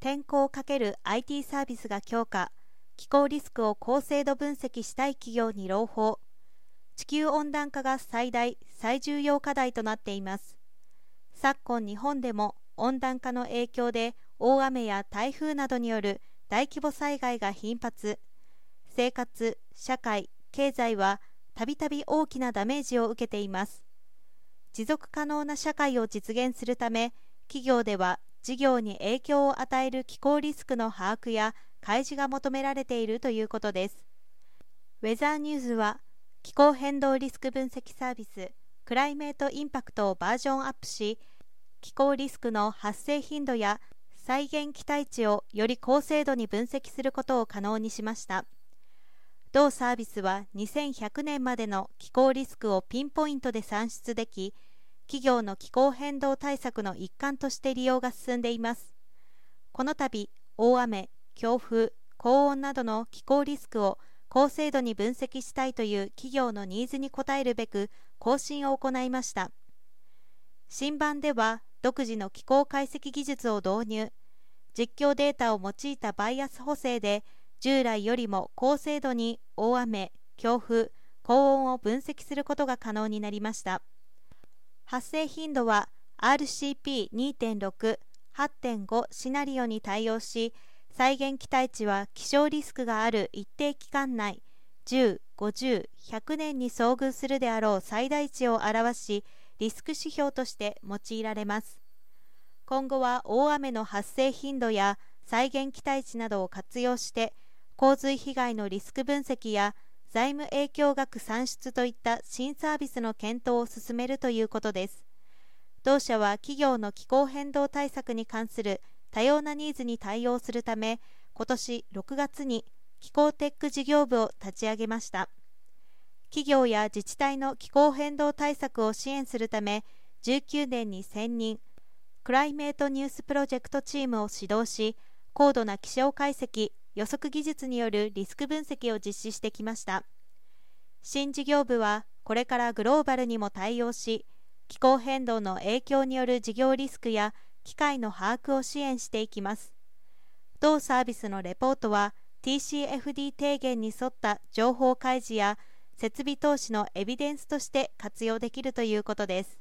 天候 ×IT サービスが強化気候リスクを高精度分析したい企業に朗報。地球温暖化が最大最重要課題となっています。昨今日本でも温暖化の影響で大雨や台風などによる大規模災害が頻発。生活社会経済はたびたび大きなダメージを受けています。持続可能な社会を実現するため企業では事業に影響を与える気候リスクの把握や開示が求められているということです。ウェザーニューズは気候変動リスク分析サービスクライメートインパクトをバージョンアップし気候リスクの発生頻度や再現期待値をより高精度に分析することを可能にしました。同サービスは2100年までの気候リスクをピンポイントで算出でき企業の気候変動対策の一環として利用が進んでいます。この度大雨強風高温などの気候リスクを高精度に分析したいという企業のニーズに応えるべく更新を行いました。新版では独自の気候解析技術を導入。実況データを用いたバイアス補正で従来よりも高精度に大雨強風高温を分析することが可能になりました。発生頻度は RCP2.6 8.5シナリオに対応し再現期待値は気象リスクがある一定期間内10、50、100年に遭遇するであろう最大値を表しリスク指標として用いられます。今後は大雨の発生頻度や再現期待値などを活用して洪水被害のリスク分析や財務影響額算出といった新サービスの検討を進めるということです。同社は企業の気候変動対策に関する多様なニーズに対応するため今年6月に気候テック事業部を立ち上げました。企業や自治体の気候変動対策を支援するため19年に専任クライメートニュースプロジェクトチームを指導し高度な気象解析予測技術によるリスク分析を実施してきました。新事業部はこれからグローバルにも対応し気候変動の影響による事業リスクや機械の把握を支援していきます。同サービスのレポートは TCFD 提言に沿った情報開示や設備投資のエビデンスとして活用できるということです。